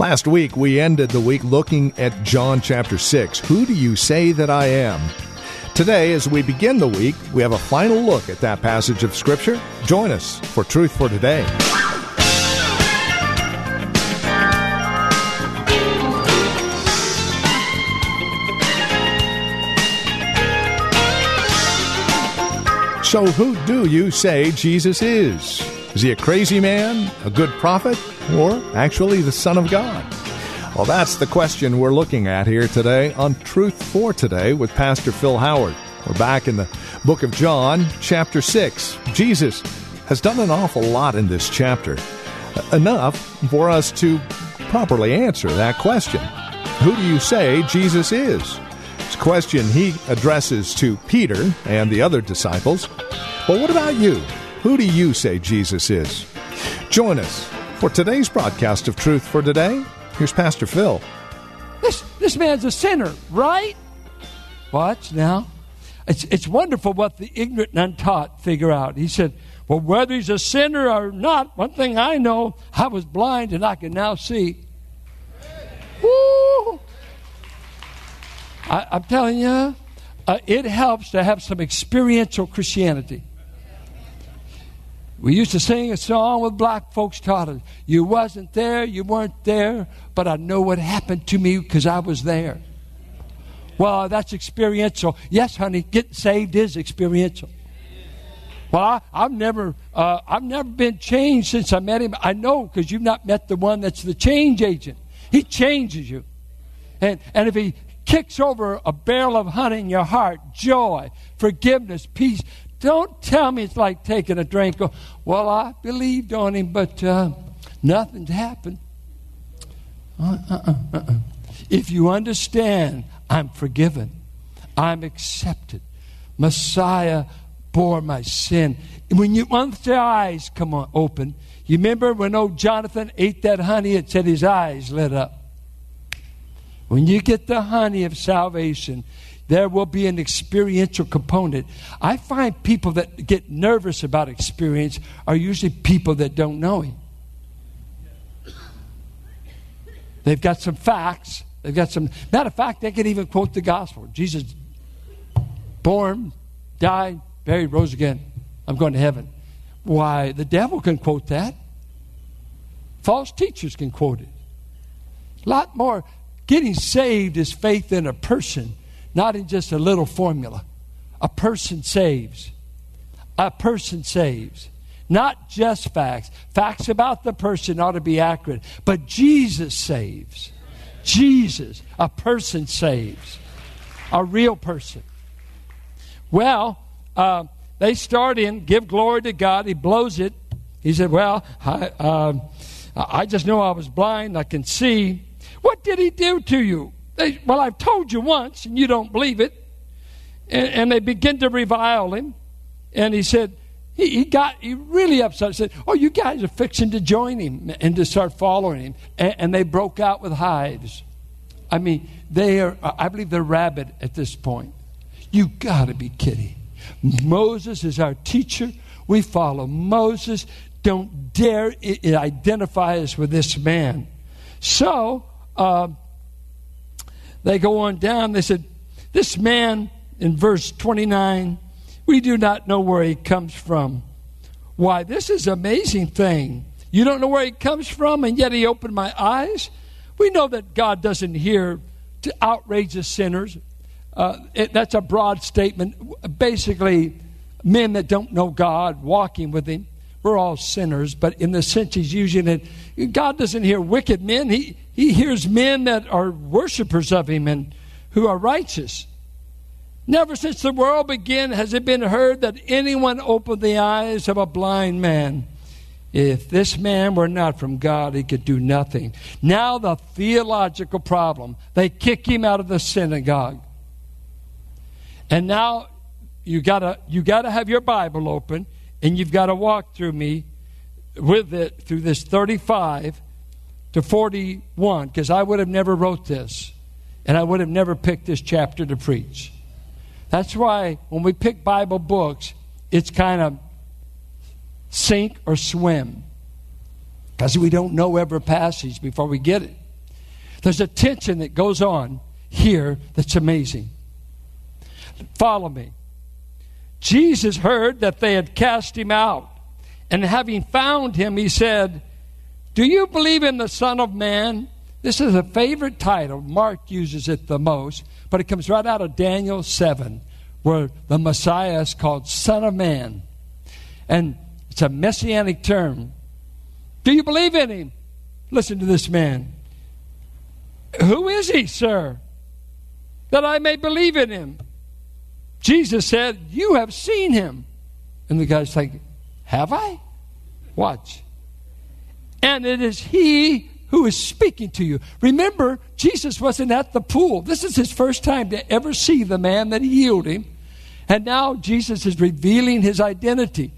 Last week, we ended the week looking at John chapter 6. Who do you say that I am? Today, as we begin the week, we have a final look at that passage of Scripture. Join us for Truth for Today. So, who do you say Jesus is? Is he a crazy man, a good prophet, or actually the Son of God? Well, that's the question we're looking at here today on Truth for Today with Pastor Phil Howard. We're back in the book of John, chapter 6. Jesus has done an awful lot in this chapter, uh, enough for us to properly answer that question. Who do you say Jesus is? It's a question he addresses to Peter and the other disciples. But what about you? Who do you say Jesus is? Join us for today's broadcast of Truth for Today. Here's Pastor Phil. This, this man's a sinner, right? Watch now. It's, it's wonderful what the ignorant and untaught figure out. He said, Well, whether he's a sinner or not, one thing I know, I was blind and I can now see. Woo! I, am telling you, uh, it helps to have some experiential Christianity. We used to sing a song with black folks taught us. You wasn't there, you weren't there, but I know what happened to me because I was there. Well, that's experiential. Yes, honey, getting saved is experiential. Well, I, have never, uh, I've never been changed since I met him. I know because you've not met the one that's the change agent. He changes you, and and if he kicks over a barrel of honey in your heart, joy, forgiveness, peace, don't tell me it's like taking a drink. Well, I believed on him, but uh, nothing's happened. Uh, uh, uh, uh, if you understand, I'm forgiven, I'm accepted. Messiah bore my sin. When you once the eyes come on open, you remember when old Jonathan ate that honey, it said his eyes lit up. When you get the honey of salvation, there will be an experiential component. I find people that get nervous about experience are usually people that don't know Him. They've got some facts. They've got some. Matter of fact, they can even quote the gospel. Jesus, born, died, buried, rose again. I'm going to heaven. Why, the devil can quote that. False teachers can quote it. A lot more. Getting saved is faith in a person not in just a little formula. A person saves. A person saves. Not just facts. Facts about the person ought to be accurate, but Jesus saves. Jesus, a person saves. A real person. Well, uh, they start in, give glory to God. He blows it. He said, Well, I, uh, I just know I was blind. I can see. What did he do to you? They, well, I've told you once, and you don't believe it. And, and they begin to revile him. And he said, he, he, got he really upset. He said, Oh, you guys are fixing to join him and to start following him. And, and they broke out with hives. I mean, they are, I believe they're rabid at this point. You got to be kidding. Moses is our teacher. We follow Moses. Don't dare identify us with this man. So, uh, they go on down. They said, This man in verse 29, we do not know where he comes from. Why, this is amazing thing. You don't know where he comes from, and yet he opened my eyes. We know that God doesn't hear to outrageous sinners. Uh, it, that's a broad statement. Basically, men that don't know God walking with him. We're all sinners, but in the sense he's using it, God doesn't hear wicked men. He, he hears men that are worshipers of him and who are righteous. Never since the world began has it been heard that anyone opened the eyes of a blind man. If this man were not from God, he could do nothing. Now, the theological problem they kick him out of the synagogue. And now you gotta you gotta have your Bible open and you've got to walk through me with it through this 35 to 41 because I would have never wrote this and I would have never picked this chapter to preach. That's why when we pick Bible books, it's kind of sink or swim because we don't know every passage before we get it. There's a tension that goes on here that's amazing. Follow me. Jesus heard that they had cast him out, and having found him, he said, Do you believe in the Son of Man? This is a favorite title. Mark uses it the most, but it comes right out of Daniel 7, where the Messiah is called Son of Man. And it's a messianic term. Do you believe in him? Listen to this man. Who is he, sir? That I may believe in him. Jesus said, You have seen him. And the guy's like, Have I? Watch. And it is he who is speaking to you. Remember, Jesus wasn't at the pool. This is his first time to ever see the man that healed him. And now Jesus is revealing his identity.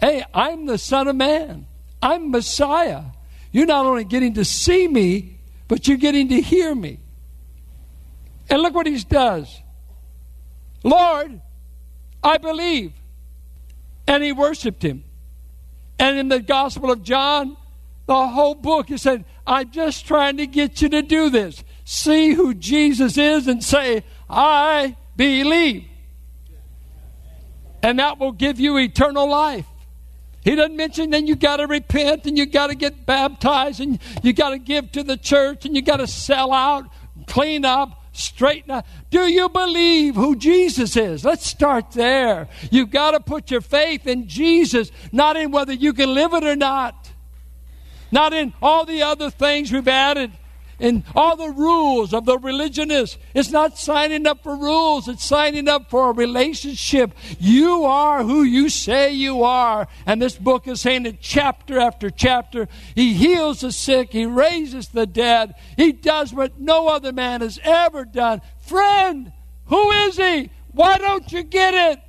Hey, I'm the Son of Man. I'm Messiah. You're not only getting to see me, but you're getting to hear me. And look what he does. Lord, I believe. And he worshiped him. And in the Gospel of John, the whole book, he said, I'm just trying to get you to do this. See who Jesus is and say, I believe. And that will give you eternal life. He doesn't mention then you got to repent and you got to get baptized and you got to give to the church and you got to sell out, clean up, straighten up. Do you believe who Jesus is? Let's start there. You've got to put your faith in Jesus, not in whether you can live it or not, not in all the other things we've added and all the rules of the religionists. It's not signing up for rules, it's signing up for a relationship. You are who you say you are. And this book is saying it chapter after chapter. He heals the sick, He raises the dead, He does what no other man has ever done. Friend, who is He? Why don't you get it?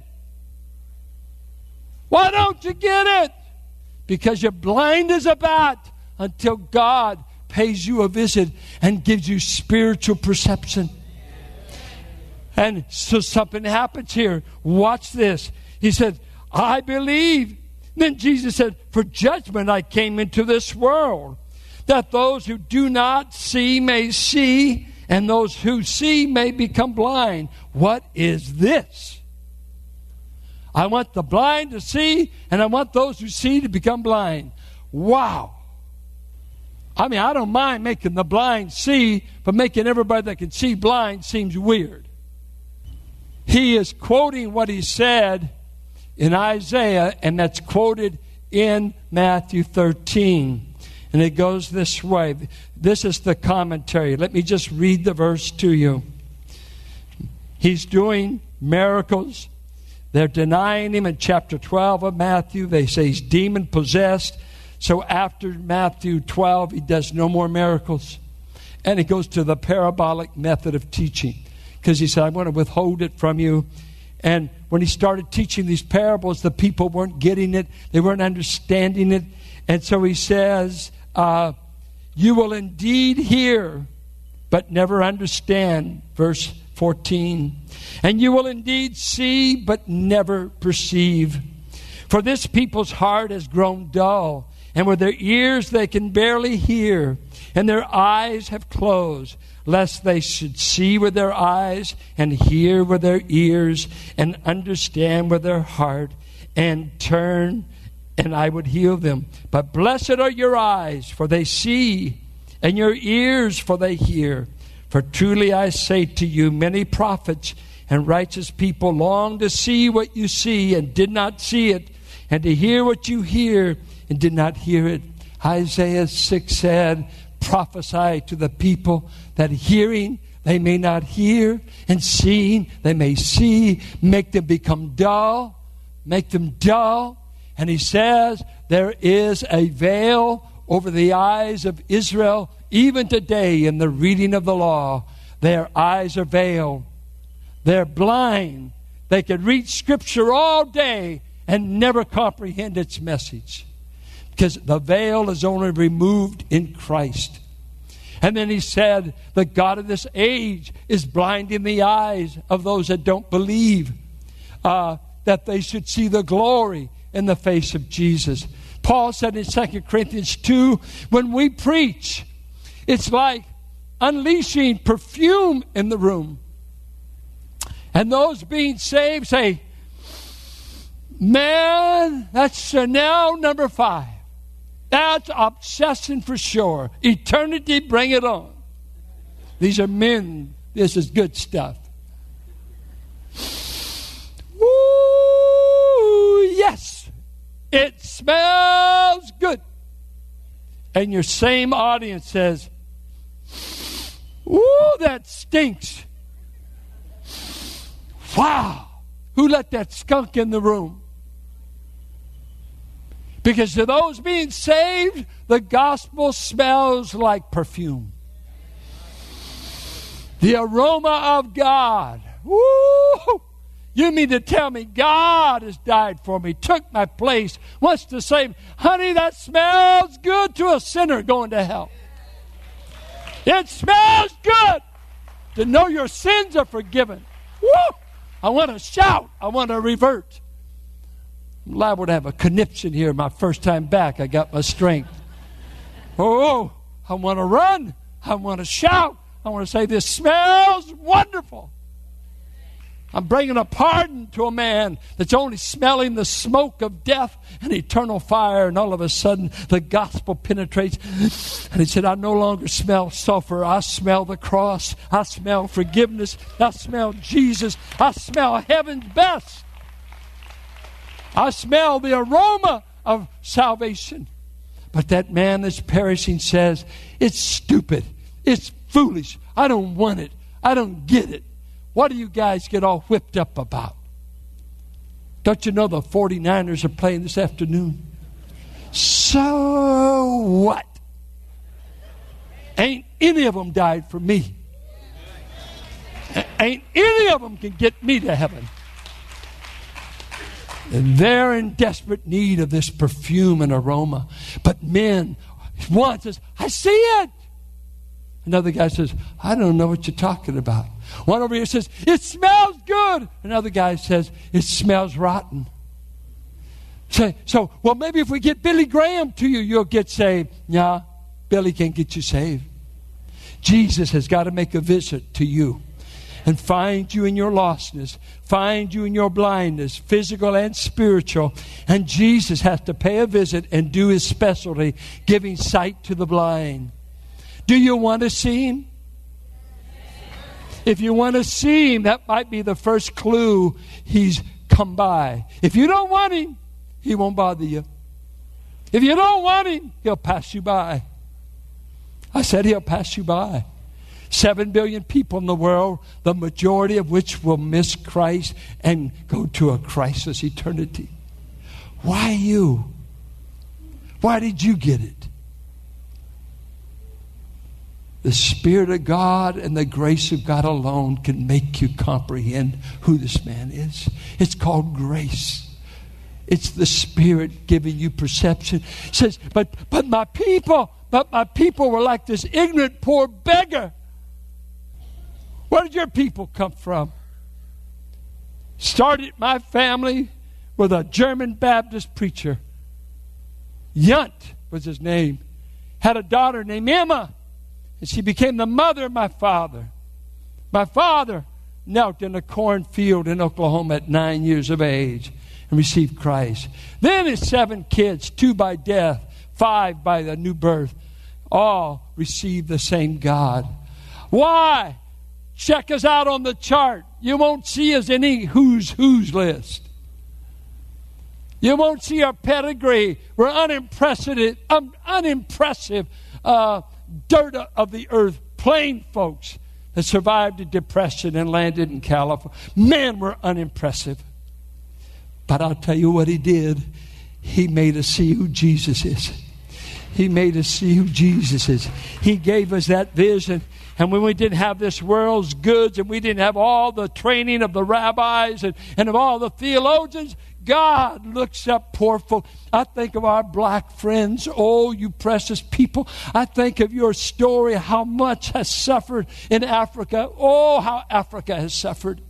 Why don't you get it? Because you're blind as a bat until God pays you a visit and gives you spiritual perception. And so something happens here. Watch this. He said, I believe. Then Jesus said, For judgment I came into this world, that those who do not see may see, and those who see may become blind. What is this? I want the blind to see, and I want those who see to become blind. Wow. I mean, I don't mind making the blind see, but making everybody that can see blind seems weird. He is quoting what he said in Isaiah, and that's quoted in Matthew 13. And it goes this way. This is the commentary. Let me just read the verse to you. He's doing miracles. They're denying him in chapter 12 of Matthew. They say he's demon possessed. So after Matthew 12, he does no more miracles. And he goes to the parabolic method of teaching because he said, I want to withhold it from you. And when he started teaching these parables, the people weren't getting it, they weren't understanding it. And so he says, uh, You will indeed hear, but never understand. Verse 14. And you will indeed see, but never perceive. For this people's heart has grown dull and with their ears they can barely hear, and their eyes have closed, lest they should see with their eyes, and hear with their ears, and understand with their heart, and turn, and I would heal them. But blessed are your eyes, for they see, and your ears, for they hear. For truly I say to you, many prophets and righteous people long to see what you see, and did not see it, and to hear what you hear and did not hear it. Isaiah 6 said, Prophesy to the people that hearing they may not hear, and seeing they may see, make them become dull, make them dull. And he says, There is a veil over the eyes of Israel, even today in the reading of the law. Their eyes are veiled, they're blind. They could read Scripture all day and never comprehend its message because the veil is only removed in Christ. And then he said, The God of this age is blinding the eyes of those that don't believe, uh, that they should see the glory in the face of Jesus. Paul said in 2 Corinthians 2 when we preach, it's like unleashing perfume in the room. And those being saved say, Man, that's Chanel number five. That's obsession for sure. Eternity, bring it on. These are men. This is good stuff. Ooh, yes, it smells good. And your same audience says, Ooh, that stinks. Wow. Who let that skunk in the room? Because to those being saved, the gospel smells like perfume. The aroma of God. Woo! You mean to tell me God has died for me, took my place, wants to say, honey, that smells good to a sinner going to hell. It smells good to know your sins are forgiven. Woo! I want to shout. I want to revert. I'm liable to have a conniption here my first time back. I got my strength. Oh, I want to run. I want to shout. I want to say, This smells wonderful. I'm bringing a pardon to a man that's only smelling the smoke of death and eternal fire, and all of a sudden the gospel penetrates. And he said, I no longer smell sulfur. I smell the cross. I smell forgiveness. I smell Jesus. I smell heaven's best. I smell the aroma of salvation. But that man that's perishing says, It's stupid. It's foolish. I don't want it. I don't get it. What do you guys get all whipped up about? Don't you know the 49ers are playing this afternoon? So what? Ain't any of them died for me. Ain't any of them can get me to heaven. They're in desperate need of this perfume and aroma. But men, one says, I see it. Another guy says, I don't know what you're talking about. One over here says, It smells good. Another guy says, It smells rotten. So, so, well, maybe if we get Billy Graham to you, you'll get saved. Yeah, Billy can't get you saved. Jesus has got to make a visit to you and find you in your lostness, find you in your blindness, physical and spiritual. And Jesus has to pay a visit and do his specialty, giving sight to the blind. Do you want to see him? If you want to see him, that might be the first clue he's come by. If you don't want him, he won't bother you. If you don't want him, he'll pass you by. I said he'll pass you by. Seven billion people in the world, the majority of which will miss Christ and go to a crisis eternity. Why you? Why did you get it? The Spirit of God and the grace of God alone can make you comprehend who this man is. It's called grace. It's the Spirit giving you perception. It says, but but my people, but my people were like this ignorant poor beggar. Where did your people come from? Started my family with a German Baptist preacher. Yunt was his name. Had a daughter named Emma. And she became the mother of my father. My father knelt in a cornfield in Oklahoma at nine years of age and received Christ. Then his seven kids, two by death, five by the new birth, all received the same God. Why? Check us out on the chart. You won't see us in any who's who's list. You won't see our pedigree. We're unimpressive, um, unimpressive uh, dirt of the earth, plain folks that survived the depression and landed in California. Man, we're unimpressive. But I'll tell you what he did. He made us see who Jesus is. He made us see who Jesus is. He gave us that vision. And when we didn't have this world's goods and we didn't have all the training of the rabbis and, and of all the theologians, God looks up poor folk. I think of our black friends. Oh, you precious people. I think of your story, how much has suffered in Africa. Oh, how Africa has suffered.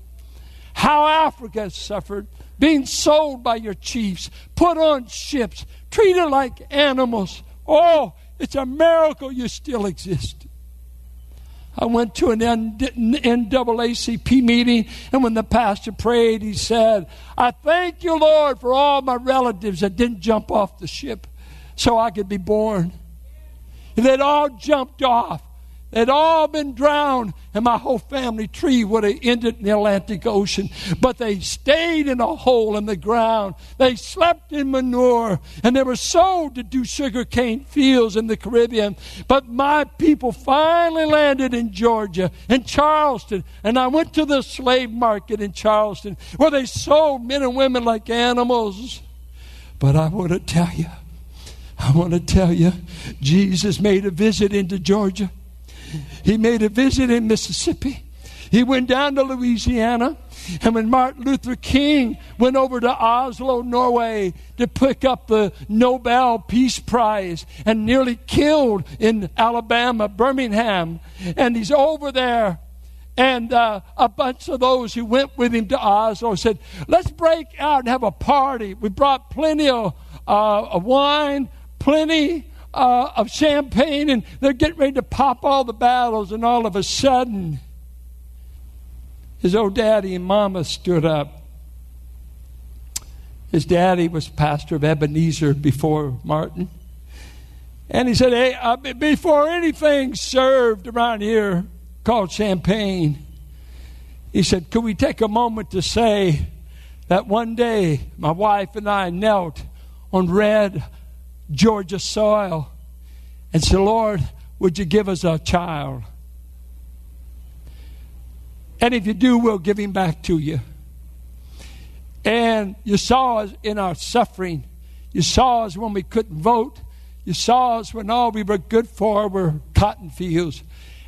How Africa has suffered. Being sold by your chiefs, put on ships, treated like animals. Oh, it's a miracle you still exist. I went to an NAACP meeting, and when the pastor prayed, he said, I thank you, Lord, for all my relatives that didn't jump off the ship so I could be born. They'd all jumped off. They'd all been drowned, and my whole family tree would have ended in the Atlantic Ocean. But they stayed in a hole in the ground. They slept in manure, and they were sold to do sugarcane fields in the Caribbean. But my people finally landed in Georgia, in Charleston, and I went to the slave market in Charleston, where they sold men and women like animals. But I want to tell you, I want to tell you, Jesus made a visit into Georgia. He made a visit in Mississippi. He went down to Louisiana. And when Martin Luther King went over to Oslo, Norway, to pick up the Nobel Peace Prize and nearly killed in Alabama, Birmingham, and he's over there. And uh, a bunch of those who went with him to Oslo said, Let's break out and have a party. We brought plenty of, uh, of wine, plenty uh, of champagne and they're getting ready to pop all the bottles, and all of a sudden, his old daddy and mama stood up. His daddy was pastor of Ebenezer before Martin. And he said, Hey, uh, before anything served around here called champagne, he said, Could we take a moment to say that one day my wife and I knelt on red Georgia soil and say, Lord, would you give us a child? And if you do, we'll give him back to you. And you saw us in our suffering. You saw us when we couldn't vote. You saw us when all we were good for were cotton fields.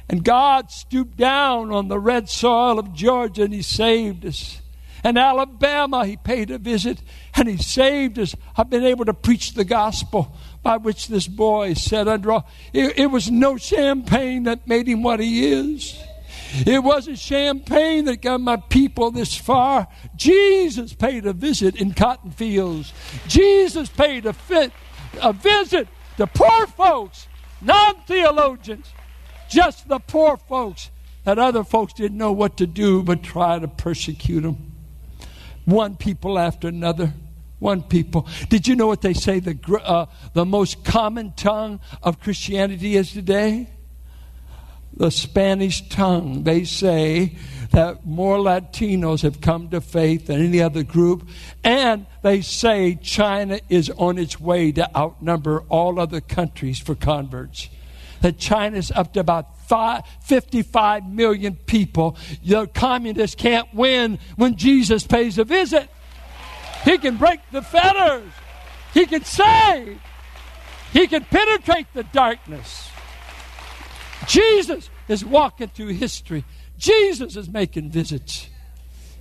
And God stooped down on the red soil of Georgia and He saved us and Alabama, he paid a visit and he saved us. I've been able to preach the gospel by which this boy said under all. It, it was no champagne that made him what he is. It wasn't champagne that got my people this far. Jesus paid a visit in cotton fields. Jesus paid a, fit, a visit to poor folks, non theologians, just the poor folks that other folks didn't know what to do but try to persecute them one people after another. One people. Did you know what they say the, uh, the most common tongue of Christianity is today? The Spanish tongue. They say that more Latinos have come to faith than any other group. And they say China is on its way to outnumber all other countries for converts. That China's up to about five, 55 million people. The communists can't win when Jesus pays a visit. He can break the fetters, He can save, He can penetrate the darkness. Jesus is walking through history. Jesus is making visits.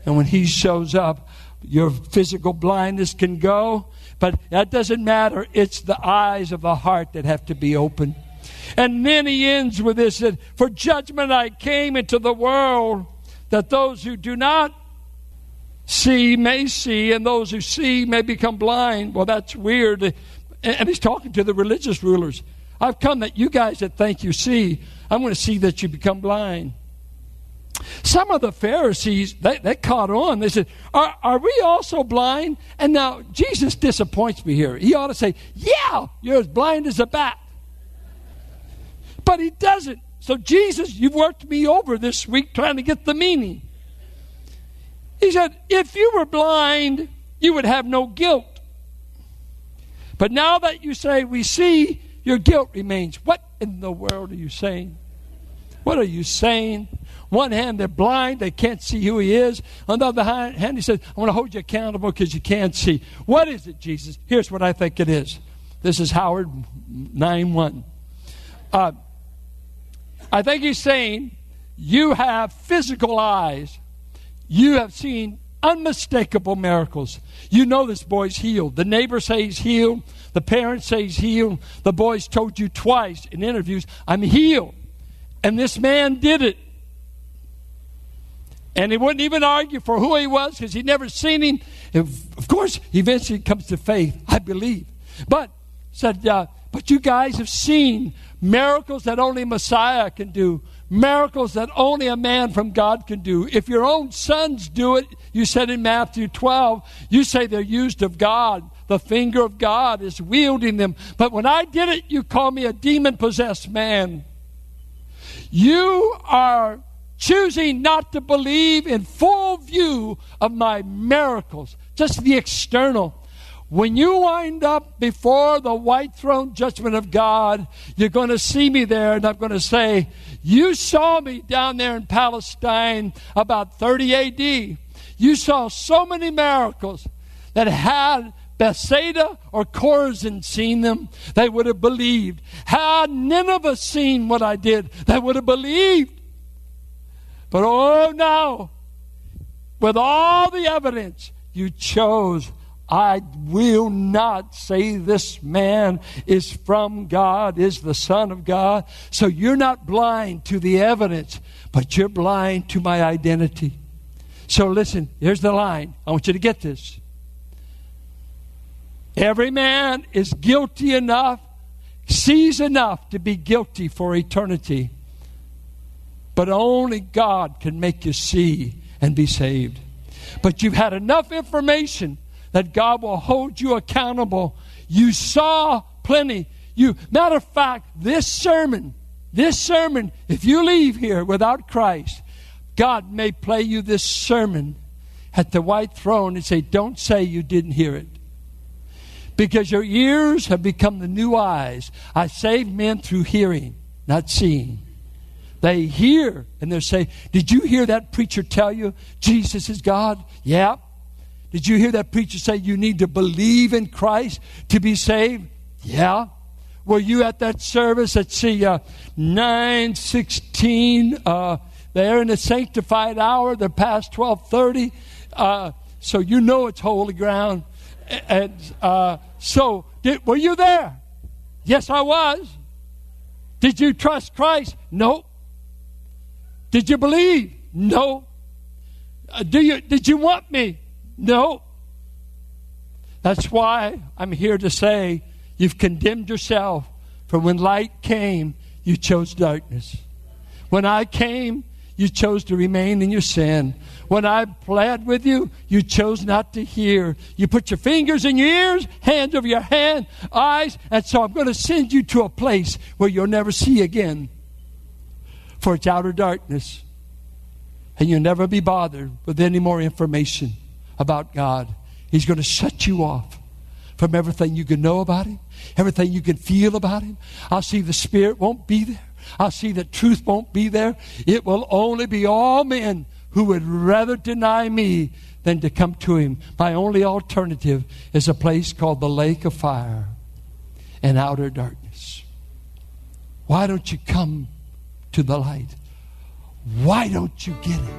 And when he shows up, your physical blindness can go, but that doesn't matter. It's the eyes of the heart that have to be open. And then he ends with this that, For judgment I came into the world, that those who do not see may see, and those who see may become blind. Well, that's weird. And he's talking to the religious rulers. I've come that you guys that think you see, I'm going to see that you become blind. Some of the Pharisees, they, they caught on. They said, are, are we also blind? And now Jesus disappoints me here. He ought to say, Yeah, you're as blind as a bat. But he doesn't. So, Jesus, you've worked me over this week trying to get the meaning. He said, If you were blind, you would have no guilt. But now that you say we see, your guilt remains. What in the world are you saying? What are you saying? One hand, they're blind, they can't see who he is. On the other hand, he says, I want to hold you accountable because you can't see. What is it, Jesus? Here's what I think it is. This is Howard 9 1. Uh, I think he's saying, You have physical eyes. You have seen unmistakable miracles. You know this boy's healed. The neighbor says he's healed. The parents say he's healed. The boy's told you twice in interviews, I'm healed. And this man did it. And he wouldn't even argue for who he was because he'd never seen him. Of course, eventually comes to faith. I believe. But said, uh, but you guys have seen miracles that only Messiah can do. miracles that only a man from God can do. If your own sons do it, you said in Matthew 12, you say they're used of God. The finger of God is wielding them. But when I did it, you call me a demon possessed man. You are choosing not to believe in full view of my miracles, just the external. When you wind up before the white throne judgment of God, you're going to see me there, and I'm going to say, You saw me down there in Palestine about 30 AD. You saw so many miracles that had Bethsaida or Chorazin seen them, they would have believed. Had Nineveh seen what I did, they would have believed. But oh no, with all the evidence, you chose I will not say this man is from God, is the Son of God. So you're not blind to the evidence, but you're blind to my identity. So listen, here's the line. I want you to get this. Every man is guilty enough, sees enough to be guilty for eternity. But only God can make you see and be saved. But you've had enough information that God will hold you accountable. You saw plenty. You matter of fact, this sermon, this sermon, if you leave here without Christ, God may play you this sermon at the white throne and say, Don't say you didn't hear it. Because your ears have become the new eyes. I save men through hearing, not seeing. They hear and they say, Did you hear that preacher tell you Jesus is God? Yeah. Did you hear that preacher say you need to believe in Christ to be saved? Yeah. Were you at that service at see uh, 916 uh, there in the sanctified hour, the past 1230? Uh, so you know it's holy ground. And uh, so, did, were you there? Yes, I was. Did you trust Christ? No. Did you believe? No. Uh, do you, did you want me? No. That's why I'm here to say you've condemned yourself. For when light came, you chose darkness. When I came, you chose to remain in your sin. When I pled with you, you chose not to hear. You put your fingers in your ears, hands over your hand, eyes, and so I'm going to send you to a place where you'll never see again. For it's outer darkness. And you'll never be bothered with any more information about God. He's going to shut you off from everything you can know about Him, everything you can feel about Him. I'll see the Spirit won't be there. I'll see the truth won't be there. It will only be all men who would rather deny me than to come to Him. My only alternative is a place called the lake of fire and outer darkness. Why don't you come to the light? Why don't you get it?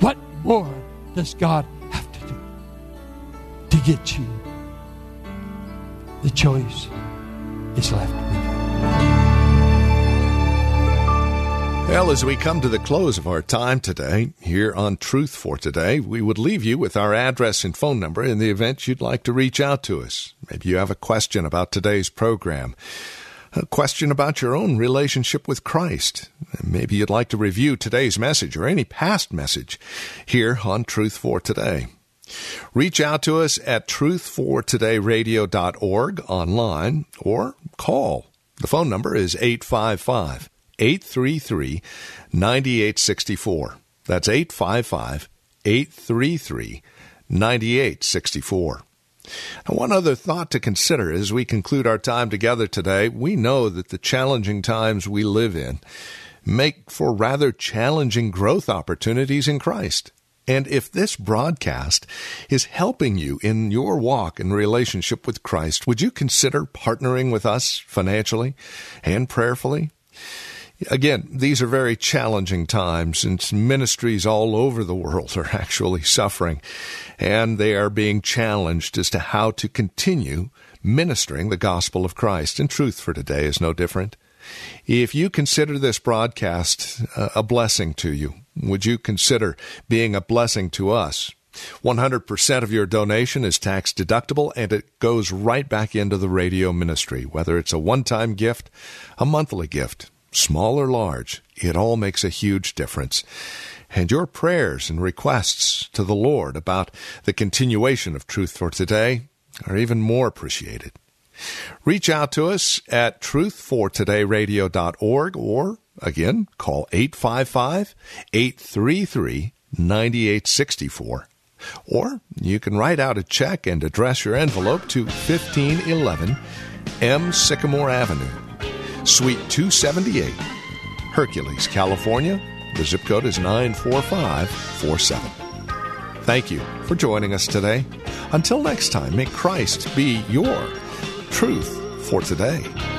What more does God get you. The choice is left with you. Well, as we come to the close of our time today, here on Truth for Today, we would leave you with our address and phone number in the event you'd like to reach out to us. Maybe you have a question about today's program, a question about your own relationship with Christ. Maybe you'd like to review today's message or any past message here on Truth for Today. Reach out to us at truthfortodayradio.org online or call. The phone number is 855 833 9864. That's 855 833 9864. one other thought to consider as we conclude our time together today. We know that the challenging times we live in make for rather challenging growth opportunities in Christ. And if this broadcast is helping you in your walk and relationship with Christ, would you consider partnering with us financially and prayerfully? Again, these are very challenging times, and ministries all over the world are actually suffering, and they are being challenged as to how to continue ministering the gospel of Christ. And truth for today is no different. If you consider this broadcast uh, a blessing to you, would you consider being a blessing to us? 100% of your donation is tax deductible and it goes right back into the radio ministry, whether it's a one time gift, a monthly gift, small or large, it all makes a huge difference. And your prayers and requests to the Lord about the continuation of Truth for Today are even more appreciated. Reach out to us at truthfortodayradio.org or, again, call 855 833 9864. Or you can write out a check and address your envelope to 1511 M. Sycamore Avenue, Suite 278, Hercules, California. The zip code is 94547. Thank you for joining us today. Until next time, may Christ be your truth for today.